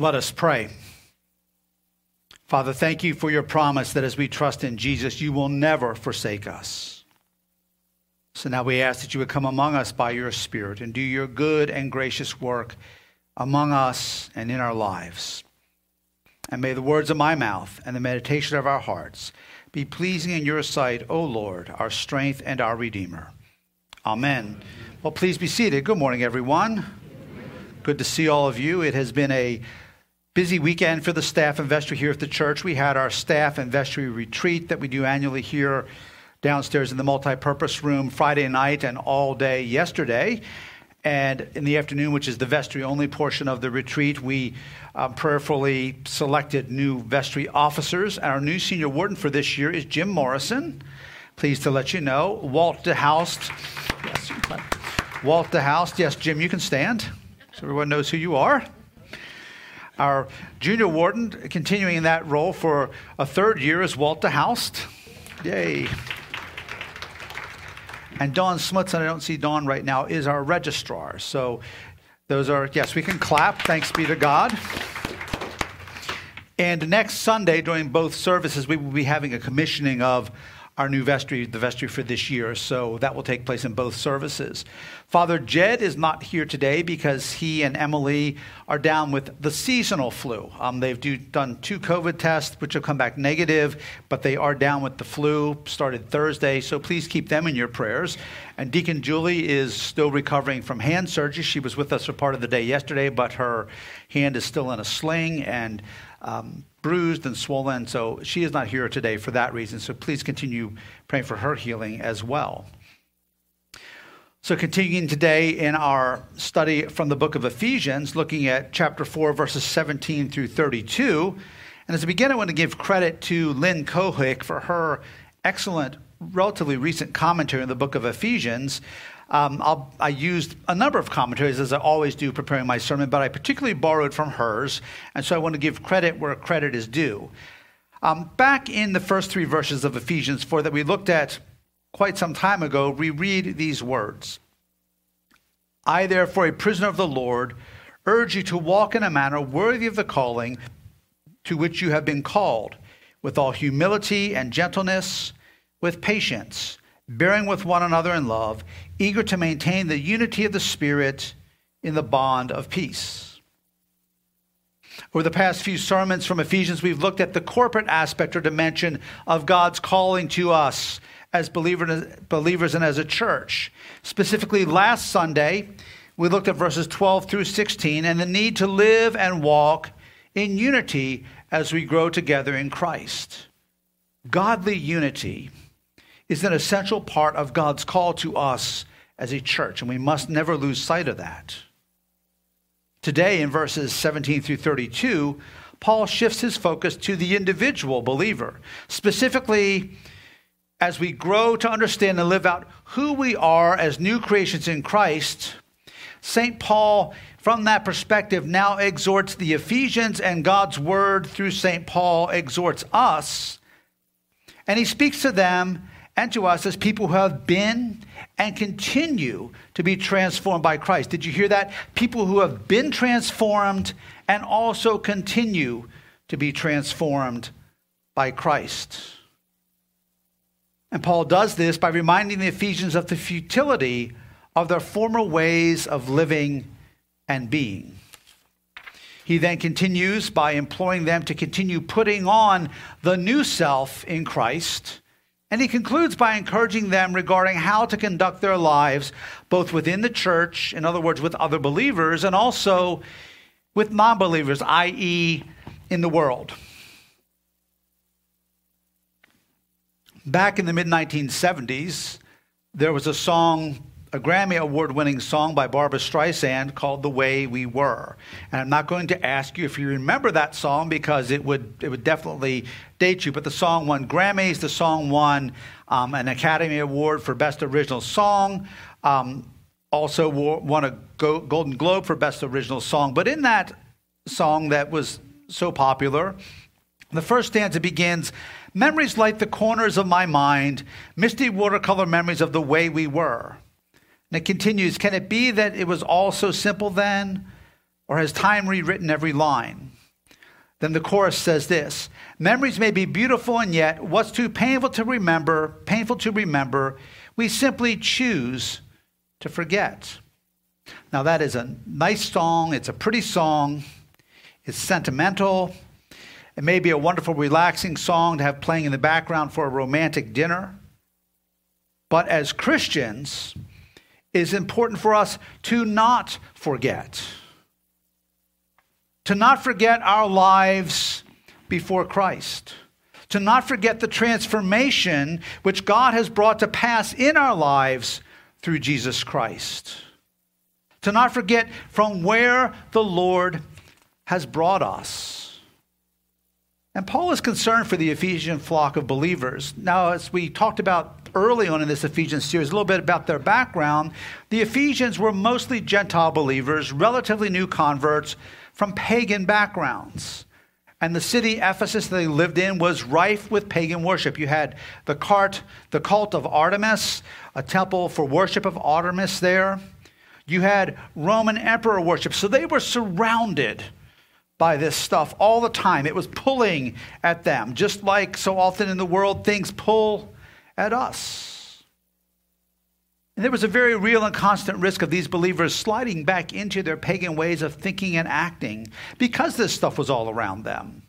Let us pray. Father, thank you for your promise that as we trust in Jesus, you will never forsake us. So now we ask that you would come among us by your Spirit and do your good and gracious work among us and in our lives. And may the words of my mouth and the meditation of our hearts be pleasing in your sight, O Lord, our strength and our Redeemer. Amen. Well, please be seated. Good morning, everyone. Good to see all of you. It has been a busy weekend for the staff and vestry here at the church. We had our staff and vestry retreat that we do annually here downstairs in the multi-purpose room Friday night and all day yesterday. And in the afternoon, which is the vestry only portion of the retreat, we um, prayerfully selected new vestry officers. Our new senior warden for this year is Jim Morrison. Pleased to let you know. Walt DeHoust. Yes, Walt DeHoust. Yes, Jim, you can stand so everyone knows who you are. Our junior warden, continuing in that role for a third year, is Walter DeHoust. Yay. And Dawn Smutson, I don't see Dawn right now, is our registrar. So those are, yes, we can clap. Thanks be to God. And next Sunday, during both services, we will be having a commissioning of our new vestry, the vestry for this year. So that will take place in both services. Father Jed is not here today because he and Emily are down with the seasonal flu. Um, they've do, done two COVID tests, which have come back negative, but they are down with the flu, started Thursday. So please keep them in your prayers. And Deacon Julie is still recovering from hand surgery. She was with us for part of the day yesterday, but her hand is still in a sling. And um, bruised and swollen. So she is not here today for that reason. So please continue praying for her healing as well. So, continuing today in our study from the book of Ephesians, looking at chapter 4, verses 17 through 32. And as a begin, I want to give credit to Lynn Cohick for her excellent, relatively recent commentary on the book of Ephesians. Um, i used a number of commentaries, as I always do, preparing my sermon, but I particularly borrowed from hers, and so I want to give credit where credit is due. Um, back in the first three verses of Ephesians 4 that we looked at quite some time ago, we read these words I, therefore, a prisoner of the Lord, urge you to walk in a manner worthy of the calling to which you have been called, with all humility and gentleness, with patience bearing with one another in love, eager to maintain the unity of the Spirit in the bond of peace. Over the past few sermons from Ephesians, we've looked at the corporate aspect or dimension of God's calling to us as believers and as a church. Specifically, last Sunday, we looked at verses 12 through 16 and the need to live and walk in unity as we grow together in Christ. Godly unity is an essential part of God's call to us as a church, and we must never lose sight of that. Today, in verses 17 through 32, Paul shifts his focus to the individual believer. Specifically, as we grow to understand and live out who we are as new creations in Christ, St. Paul, from that perspective, now exhorts the Ephesians, and God's word through St. Paul exhorts us. And he speaks to them and to us as people who have been and continue to be transformed by Christ. Did you hear that? People who have been transformed and also continue to be transformed by Christ. And Paul does this by reminding the Ephesians of the futility of their former ways of living and being. He then continues by imploring them to continue putting on the new self in Christ and he concludes by encouraging them regarding how to conduct their lives, both within the church, in other words, with other believers, and also with non believers, i.e., in the world. Back in the mid 1970s, there was a song a Grammy Award winning song by Barbra Streisand called The Way We Were. And I'm not going to ask you if you remember that song because it would, it would definitely date you, but the song won Grammys. The song won um, an Academy Award for Best Original Song, um, also won a Golden Globe for Best Original Song. But in that song that was so popular, the first stanza begins Memories light the corners of my mind, misty watercolor memories of the way we were. And it continues Can it be that it was all so simple then? Or has time rewritten every line? then the chorus says this Memories may be beautiful, and yet what's too painful to remember, painful to remember, we simply choose to forget. Now, that is a nice song. It's a pretty song. It's sentimental. It may be a wonderful, relaxing song to have playing in the background for a romantic dinner. But as Christians, is important for us to not forget to not forget our lives before Christ, to not forget the transformation which God has brought to pass in our lives through Jesus Christ, to not forget from where the Lord has brought us. And Paul is concerned for the Ephesian flock of believers. Now, as we talked about early on in this Ephesians series, a little bit about their background, the Ephesians were mostly Gentile believers, relatively new converts from pagan backgrounds. And the city Ephesus that they lived in was rife with pagan worship. You had the cart, the cult of Artemis, a temple for worship of Artemis there. You had Roman emperor worship. So they were surrounded by this stuff all the time. It was pulling at them, just like so often in the world, things pull at us. And there was a very real and constant risk of these believers sliding back into their pagan ways of thinking and acting because this stuff was all around them.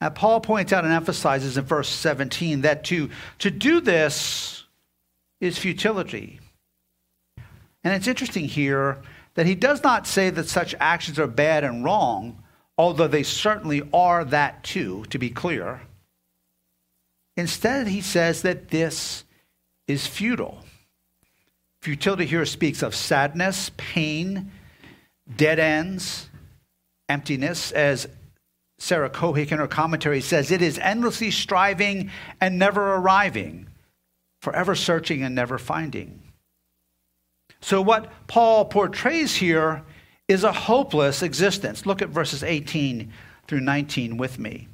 Now, Paul points out and emphasizes in verse 17 that to, to do this is futility. And it's interesting here that he does not say that such actions are bad and wrong, although they certainly are that too, to be clear. Instead, he says that this is futile. Futility here speaks of sadness, pain, dead ends, emptiness, as Sarah Cohick in her commentary says, it is endlessly striving and never arriving, forever searching and never finding. So, what Paul portrays here is a hopeless existence. Look at verses 18 through 19 with me.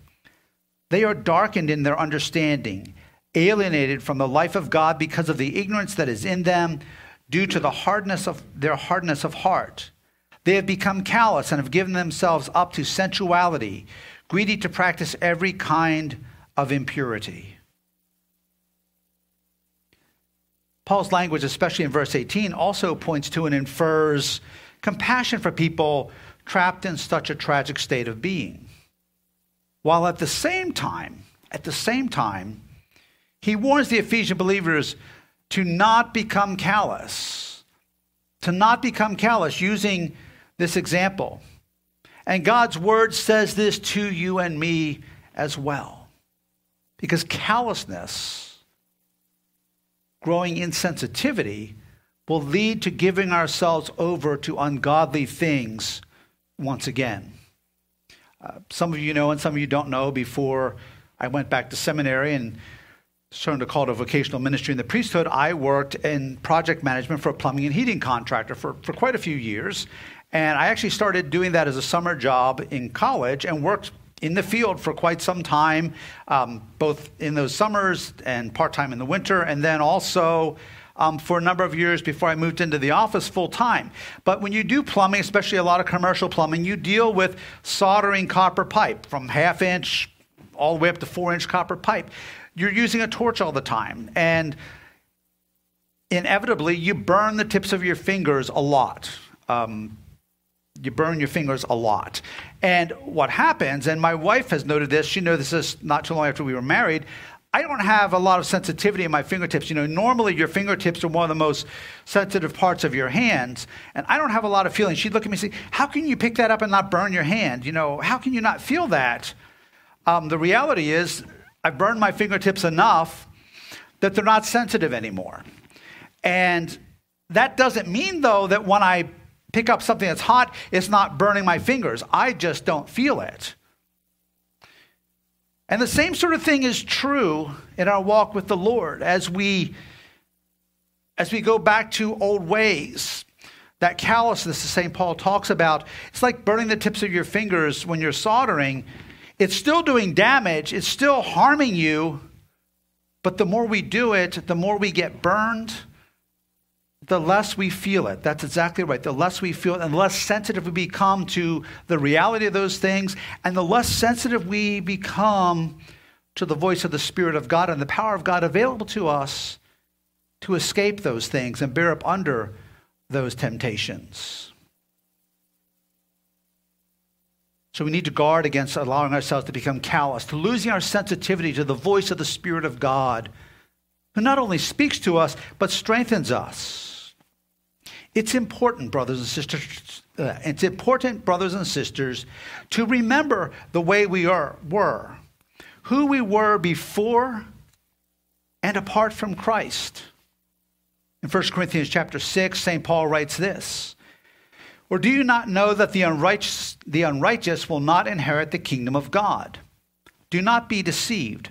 They are darkened in their understanding, alienated from the life of God because of the ignorance that is in them due to the hardness of their hardness of heart. They have become callous and have given themselves up to sensuality, greedy to practice every kind of impurity. Paul's language, especially in verse 18, also points to and infers compassion for people trapped in such a tragic state of being. While at the same time, at the same time, he warns the Ephesian believers to not become callous, to not become callous, using this example. And God's word says this to you and me as well. Because callousness, growing insensitivity, will lead to giving ourselves over to ungodly things once again. Some of you know, and some of you don't know, before I went back to seminary and starting to call it a vocational ministry in the priesthood, I worked in project management for a plumbing and heating contractor for, for quite a few years. And I actually started doing that as a summer job in college and worked in the field for quite some time, um, both in those summers and part time in the winter, and then also um, for a number of years before I moved into the office full time. But when you do plumbing, especially a lot of commercial plumbing, you deal with soldering copper pipe from half inch all the way up to four inch copper pipe you're using a torch all the time. And inevitably, you burn the tips of your fingers a lot. Um, you burn your fingers a lot. And what happens, and my wife has noted this, she noticed this is not too long after we were married. I don't have a lot of sensitivity in my fingertips. You know, normally your fingertips are one of the most sensitive parts of your hands, and I don't have a lot of feeling. She'd look at me and say, How can you pick that up and not burn your hand? You know, how can you not feel that? Um, the reality is, I've burned my fingertips enough that they're not sensitive anymore. And that doesn't mean, though, that when I pick up something that's hot, it's not burning my fingers. I just don't feel it. And the same sort of thing is true in our walk with the Lord as we as we go back to old ways. That callousness that St. Paul talks about, it's like burning the tips of your fingers when you're soldering it's still doing damage, it's still harming you, but the more we do it, the more we get burned, the less we feel it. That's exactly right. The less we feel it, and the less sensitive we become to the reality of those things, and the less sensitive we become to the voice of the Spirit of God and the power of God available to us to escape those things and bear up under those temptations. So we need to guard against allowing ourselves to become callous, to losing our sensitivity to the voice of the Spirit of God, who not only speaks to us, but strengthens us. It's important, brothers and sisters, uh, it's important, brothers and sisters, to remember the way we are, were, who we were before and apart from Christ. In 1 Corinthians chapter 6, St. Paul writes this Or do you not know that the unrighteous, the unrighteous will not inherit the kingdom of God? Do not be deceived.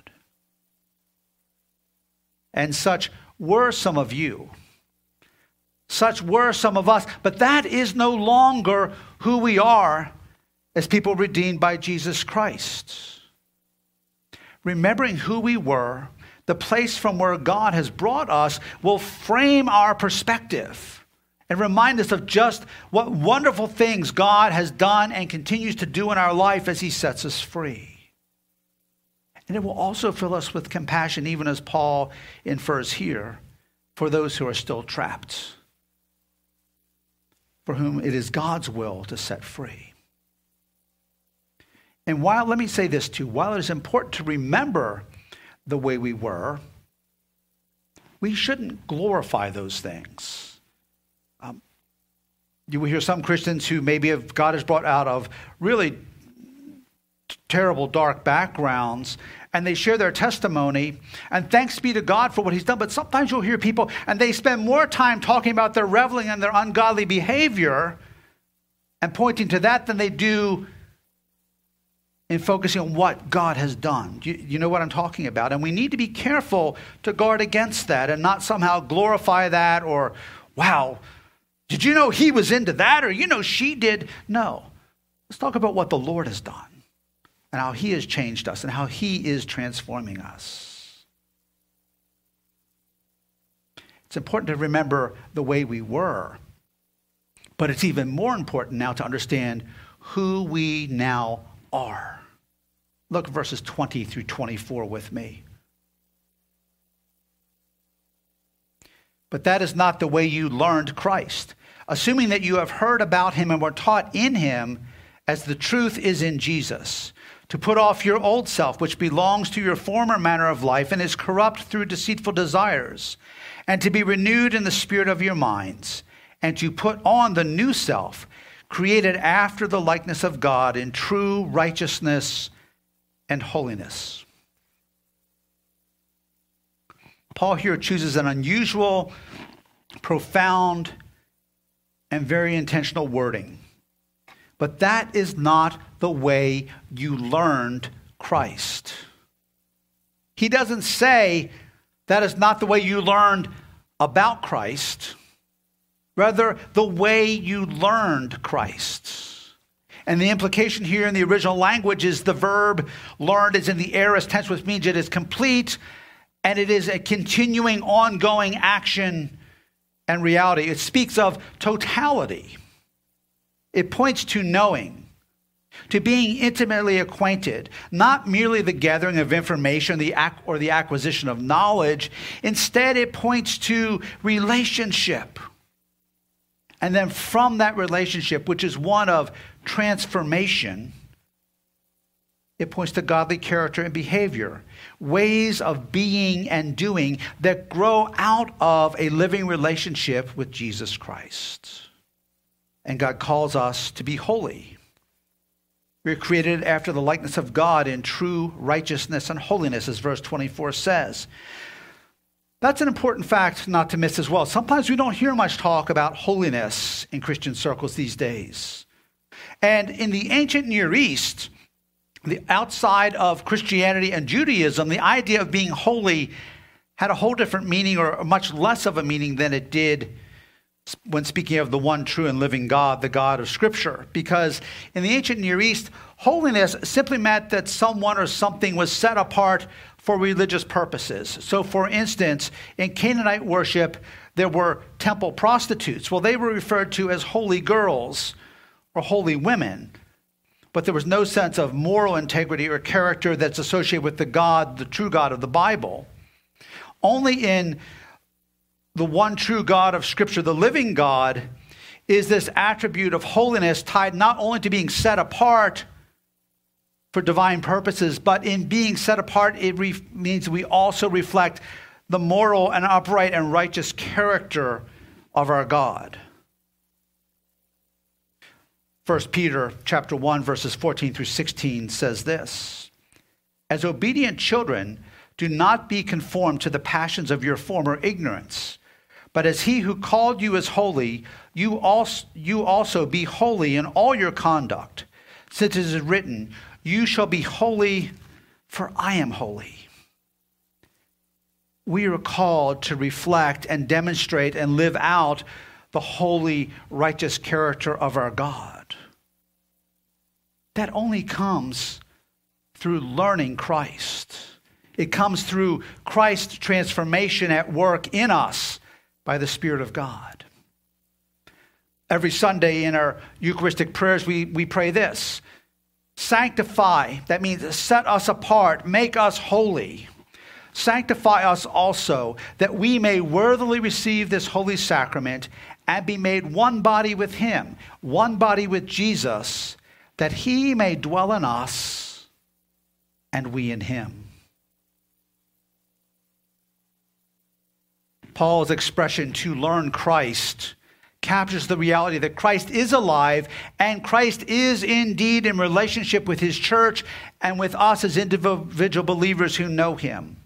And such were some of you. Such were some of us, but that is no longer who we are as people redeemed by Jesus Christ. Remembering who we were the place from where God has brought us will frame our perspective and remind us of just what wonderful things God has done and continues to do in our life as He sets us free. And it will also fill us with compassion, even as Paul infers here, for those who are still trapped, for whom it is God's will to set free. And while, let me say this too, while it is important to remember the way we were, we shouldn't glorify those things. Um, you will hear some Christians who maybe have, God has brought out of really terrible, dark backgrounds, and they share their testimony, and thanks be to God for what He's done. But sometimes you'll hear people, and they spend more time talking about their reveling and their ungodly behavior and pointing to that than they do in focusing on what God has done. You, you, know what I'm talking about? And we need to be careful to guard against that and not somehow glorify that or, wow, did you know he was into that or you know she did? No. Let's talk about what the Lord has done and how he has changed us and how he is transforming us. It's important to remember the way we were, but it's even more important now to understand who we now are. Look verses 20 through 24 with me. But that is not the way you learned Christ, assuming that you have heard about him and were taught in him as the truth is in Jesus, to put off your old self, which belongs to your former manner of life and is corrupt through deceitful desires, and to be renewed in the spirit of your minds, and to put on the new self, created after the likeness of God in true righteousness and holiness. Paul here chooses an unusual, profound, and very intentional wording. But that is not the way you learned Christ. He doesn't say that is not the way you learned about Christ, rather, the way you learned Christ. And the implication here in the original language is the verb learned is in the aorist tense, which means it is complete and it is a continuing, ongoing action and reality. It speaks of totality. It points to knowing, to being intimately acquainted, not merely the gathering of information or the acquisition of knowledge. Instead, it points to relationship. And then from that relationship, which is one of transformation, it points to godly character and behavior, ways of being and doing that grow out of a living relationship with Jesus Christ. And God calls us to be holy. We're created after the likeness of God in true righteousness and holiness, as verse 24 says. That's an important fact not to miss as well. Sometimes we don't hear much talk about holiness in Christian circles these days. And in the ancient Near East, the outside of Christianity and Judaism, the idea of being holy had a whole different meaning or much less of a meaning than it did when speaking of the one true and living God, the God of Scripture. Because in the ancient Near East, holiness simply meant that someone or something was set apart for religious purposes. So, for instance, in Canaanite worship, there were temple prostitutes. Well, they were referred to as holy girls or holy women. But there was no sense of moral integrity or character that's associated with the God, the true God of the Bible. Only in the one true God of Scripture, the living God, is this attribute of holiness tied not only to being set apart for divine purposes, but in being set apart, it re- means we also reflect the moral and upright and righteous character of our God. 1 Peter chapter 1 verses 14 through 16 says this. As obedient children, do not be conformed to the passions of your former ignorance but as he who called you is holy, you also, you also be holy in all your conduct, since it is written, You shall be holy, for I am holy. We are called to reflect and demonstrate and live out the holy, righteous character of our God. That only comes through learning Christ. It comes through Christ's transformation at work in us by the Spirit of God. Every Sunday in our Eucharistic prayers, we, we pray this Sanctify, that means set us apart, make us holy. Sanctify us also, that we may worthily receive this holy sacrament and be made one body with Him, one body with Jesus, that He may dwell in us and we in Him. Paul's expression to learn Christ captures the reality that Christ is alive and Christ is indeed in relationship with his church and with us as individual believers who know him.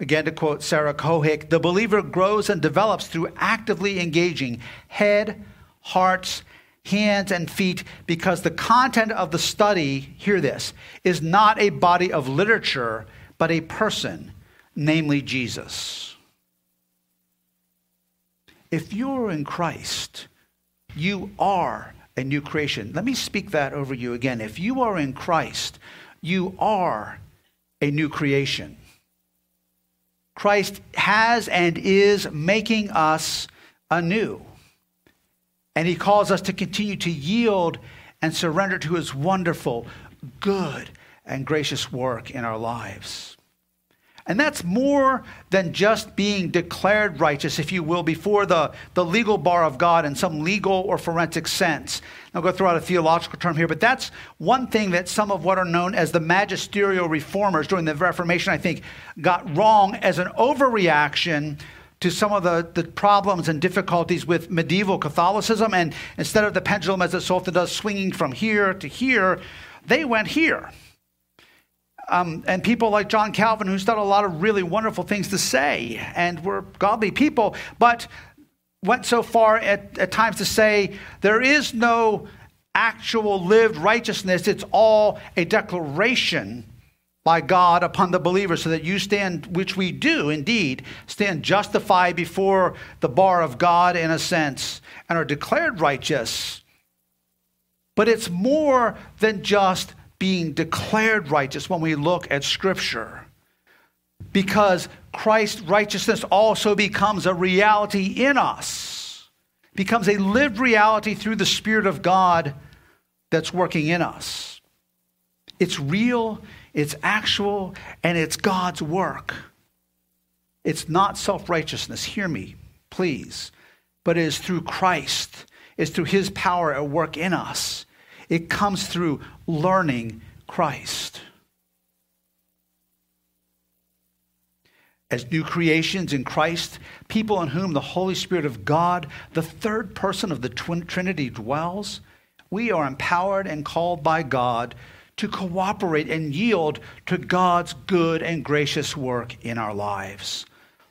Again, to quote Sarah Cohick, the believer grows and develops through actively engaging head, hearts, hands, and feet because the content of the study, hear this, is not a body of literature, but a person, namely Jesus. If you're in Christ, you are a new creation. Let me speak that over you again. If you are in Christ, you are a new creation. Christ has and is making us anew. And he calls us to continue to yield and surrender to his wonderful, good, and gracious work in our lives. And that's more than just being declared righteous, if you will, before the, the legal bar of God in some legal or forensic sense. I'll go throw out a theological term here, but that's one thing that some of what are known as the magisterial reformers during the Reformation, I think, got wrong as an overreaction to some of the, the problems and difficulties with medieval Catholicism. And instead of the pendulum, as it so often does, swinging from here to here, they went here. Um, and people like John Calvin, who's done a lot of really wonderful things to say, and were godly people, but went so far at, at times to say there is no actual lived righteousness, it's all a declaration by God upon the believer, so that you stand, which we do indeed, stand justified before the bar of God in a sense, and are declared righteous. But it's more than just being declared righteous when we look at Scripture. Because Christ's righteousness also becomes a reality in us, becomes a lived reality through the Spirit of God that's working in us. It's real, it's actual, and it's God's work. It's not self righteousness. Hear me, please. But it is through Christ, it's through his power at work in us it comes through learning Christ. As new creations in Christ, people in whom the Holy Spirit of God, the third person of the twin Trinity, dwells, we are empowered and called by God to cooperate and yield to God's good and gracious work in our lives.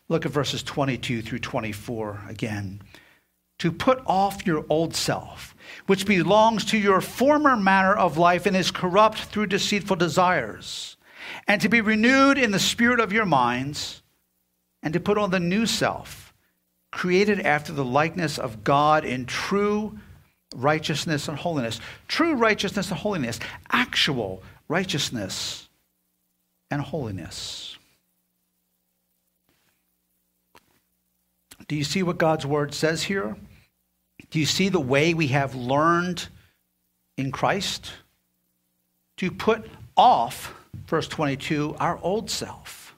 Look at verses 22 through 24 again. To put off your old self, which belongs to your former manner of life and is corrupt through deceitful desires, and to be renewed in the spirit of your minds, and to put on the new self, created after the likeness of God in true righteousness and holiness. True righteousness and holiness, actual righteousness and holiness. Do you see what God's word says here? Do you see the way we have learned in Christ? To put off, verse 22, our old self.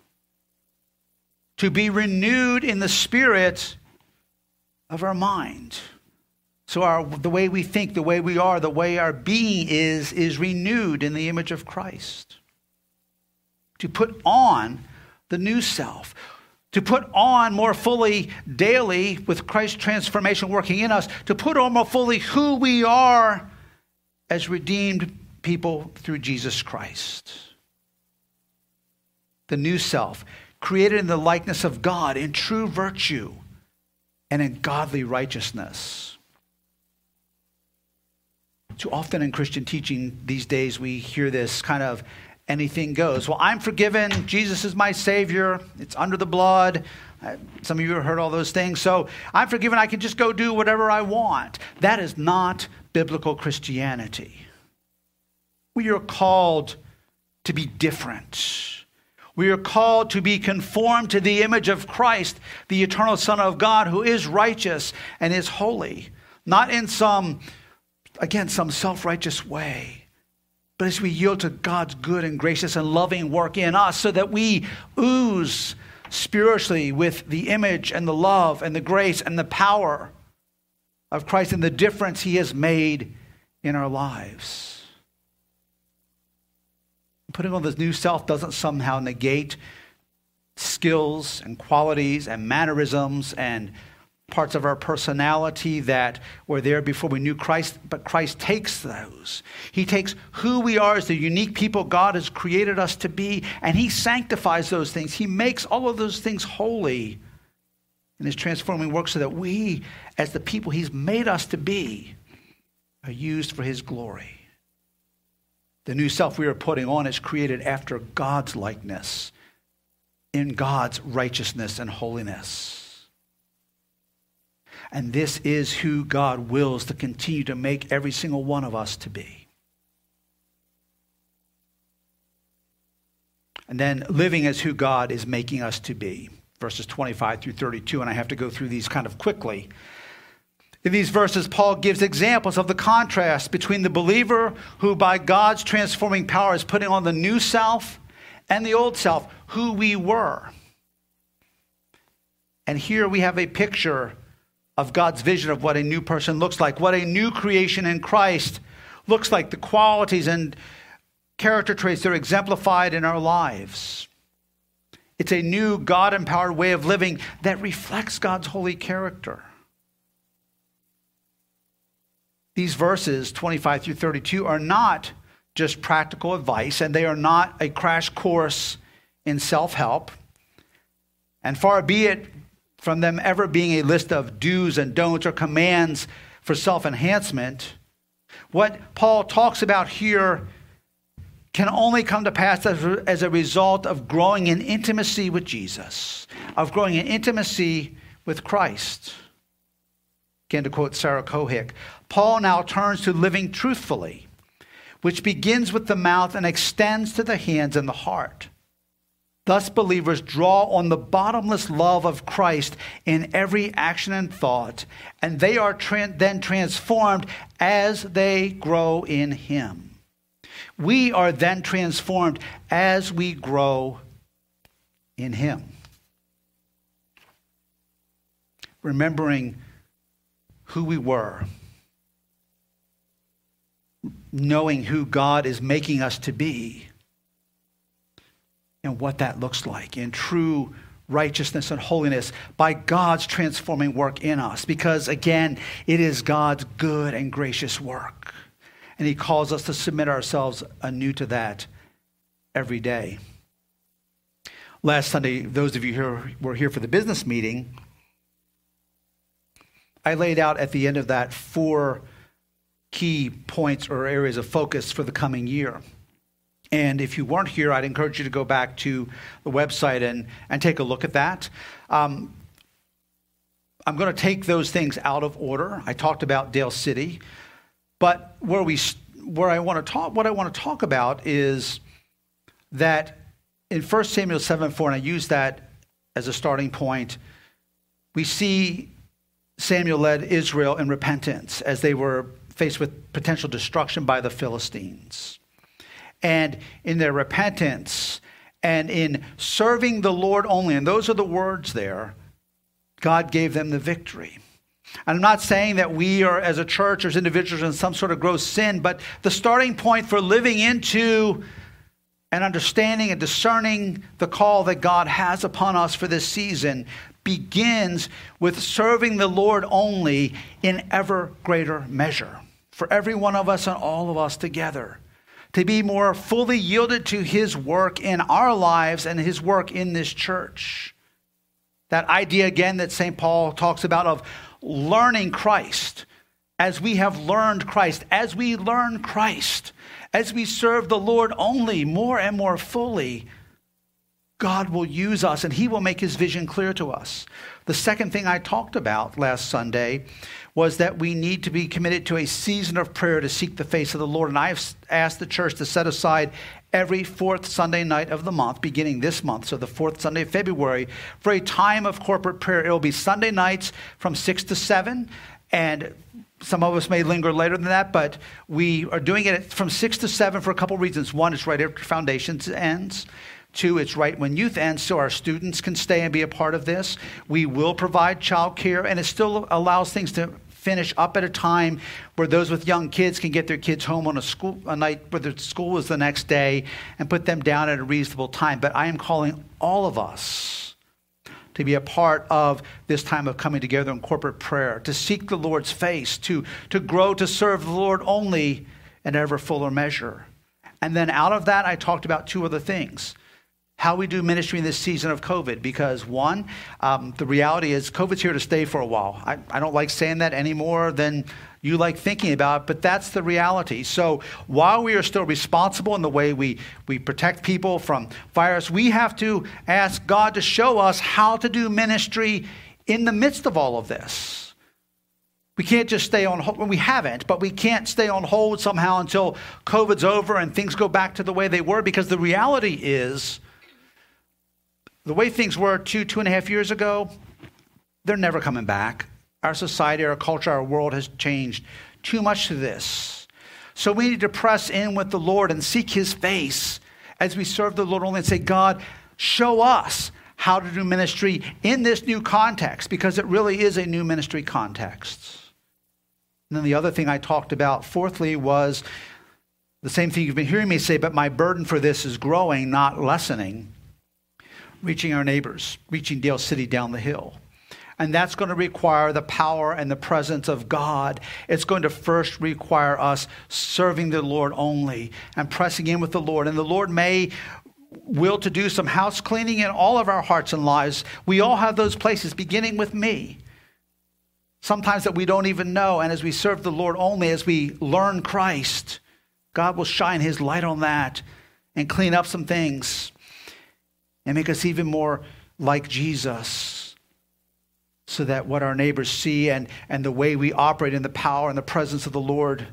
To be renewed in the spirit of our mind. So our, the way we think, the way we are, the way our being is, is renewed in the image of Christ. To put on the new self. To put on more fully daily with Christ's transformation working in us, to put on more fully who we are as redeemed people through Jesus Christ. The new self, created in the likeness of God in true virtue and in godly righteousness. Too often in Christian teaching these days, we hear this kind of anything goes. Well, I'm forgiven. Jesus is my Savior. It's under the blood. Some of you have heard all those things. So I'm forgiven. I can just go do whatever I want. That is not biblical Christianity. We are called to be different. We are called to be conformed to the image of Christ, the eternal Son of God, who is righteous and is holy, not in some again, some self righteous way. But as we yield to God's good and gracious and loving work in us, so that we ooze spiritually with the image and the love and the grace and the power of Christ and the difference he has made in our lives. Putting on this new self doesn't somehow negate skills and qualities and mannerisms and parts of our personality that were there before we knew Christ, but Christ takes those. He takes who we are as the unique people God has created us to be, and He sanctifies those things. He makes all of those things holy in His transforming work so that we, as the people He's made us to be, are used for His glory. The new self we are putting on is created after God's likeness, in God's righteousness and holiness. And this is who God wills to continue to make every single one of us to be. And then living as who God is making us to be. Verses 25 through 32, and I have to go through these kind of quickly. In these verses, Paul gives examples of the contrast between the believer who, by God's transforming power, is putting on the new self and the old self, who we were. And here we have a picture of God's vision of what a new person looks like, what a new creation in Christ looks like, the qualities and character traits that are exemplified in our lives. It's a new God empowered way of living that reflects God's holy character. These verses, 25 through 32, are not just practical advice, and they are not a crash course in self help. And far be it from them ever being a list of do's and don'ts or commands for self enhancement. What Paul talks about here can only come to pass as, a result of growing in intimacy with Jesus, of growing in intimacy with Christ. Again, to quote Sarah Cohick, Paul now turns to living truthfully, which begins with the mouth and extends to the hands and the heart. Thus, believers draw on the bottomless love of Christ in every action and thought, and they are tra- then transformed as they grow in Him. We are then transformed as we grow in Him. Remembering who we were, knowing who God is making us to be and what that looks like in true righteousness and holiness by God's transforming work in us. Because again, it is God's good and gracious work. And He calls us to submit ourselves anew to that every day. last Sunday, those of you who were here for the business meeting, I laid out at the end of that four key points or areas of focus for the coming year. And if you weren't here, I'd encourage you to go back to the website and, and take a look at that. Um, I'm going to take those things out of order. I talked about Dale City, but where we where I want to talk what I want to talk about is that in 1 Samuel 7 4, and I use that as a starting point, we see Samuel led Israel in repentance as they were faced with potential destruction by the Philistines. And in their repentance and in serving the Lord only, and those are the words there, God gave them the victory. And I'm not saying that we are, as a church or as individuals, in some sort of gross sin, but the starting point for living into and understanding and discerning the call that God has upon us for this season begins with serving the Lord only in ever greater measure for every one of us and all of us together. To be more fully yielded to His work in our lives and His work in this church. That idea again that St. Paul talks about of learning Christ as we have learned Christ, as we learn Christ, as we serve the Lord only more and more fully, God will use us and He will make His vision clear to us. The second thing I talked about last Sunday was that we need to be committed to a season of prayer to seek the face of the Lord. And I've asked the church to set aside every fourth Sunday night of the month, beginning this month, so the fourth Sunday of February, for a time of corporate prayer. It will be Sunday nights from 6 to 7, and some of us may linger later than that, but we are doing it from 6 to 7 for a couple reasons. One, it's right after Foundations ends. Two, it's right when youth ends, so our students can stay and be a part of this. We will provide childcare, and it still allows things to finish up at a time where those with young kids can get their kids home on a school a night where the school is the next day and put them down at a reasonable time. But I am calling all of us to be a part of this time of coming together in corporate prayer, to seek the Lord's face, to, to grow to serve the Lord only in ever fuller measure. And then out of that, I talked about two other things how we do ministry in this season of COVID. Because, one, um, the reality is COVID's here to stay for a while. I, I don't like saying that any more than you like thinking about, but that's the reality. So while we are still responsible in the way we, we protect people from virus, we have to ask God to show us how to do ministry in the midst of all of this. We can't just stay on hold. We haven't, but we can't stay on hold somehow until COVID's over and things go back to the way they were because the reality is the way things were two, two and a half years ago, they're never coming back. Our society, our culture, our world has changed too much to this. So we need to press in with the Lord and seek his face as we serve the Lord only and say, God, show us how to do ministry in this new context because it really is a new ministry context. And then the other thing I talked about, fourthly, was the same thing you've been hearing me say, but my burden for this is growing, not lessening reaching our neighbors, reaching Dale City down the hill. And that's going to require the power and the presence of God. It's going to first require us serving the Lord only and pressing in with the Lord. And the Lord may will to do some house cleaning in all of our hearts and lives. We all have those places, beginning with me. Sometimes that we don't even know. And as we serve the Lord only, as we learn Christ, God will shine his light on that and clean up some things and make us even more like Jesus so that what our neighbors see and, and the way we operate in the power and the presence of the Lord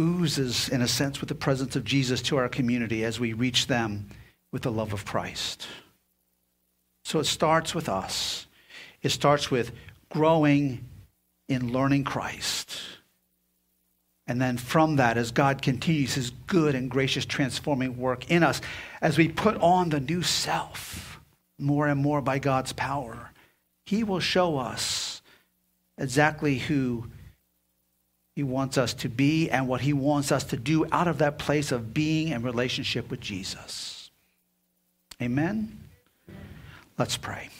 oozes, in a sense, with the presence of Jesus to our community as we reach them with the love of Christ. So it starts with us. It starts with growing in learning Christ. And then from that, as God continues his good and gracious transforming work in us, as we put on the new self more and more by God's power, he will show us exactly who he wants us to be and what he wants us to do out of that place of being in relationship with Jesus. Amen? Let's pray.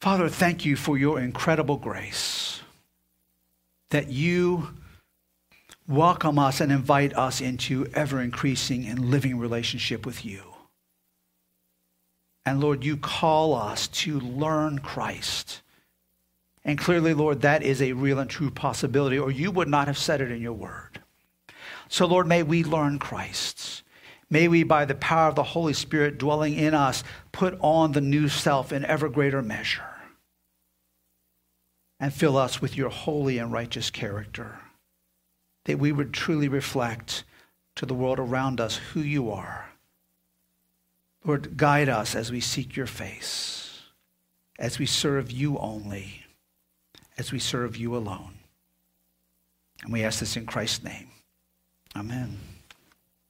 Father, thank you for your incredible grace that you welcome us and invite us into ever increasing and living relationship with you. And Lord, you call us to learn Christ. And clearly, Lord, that is a real and true possibility, or you would not have said it in your word. So, Lord, may we learn Christ. May we, by the power of the Holy Spirit dwelling in us, put on the new self in ever greater measure and fill us with your holy and righteous character, that we would truly reflect to the world around us who you are. Lord, guide us as we seek your face, as we serve you only, as we serve you alone. And we ask this in Christ's name. Amen.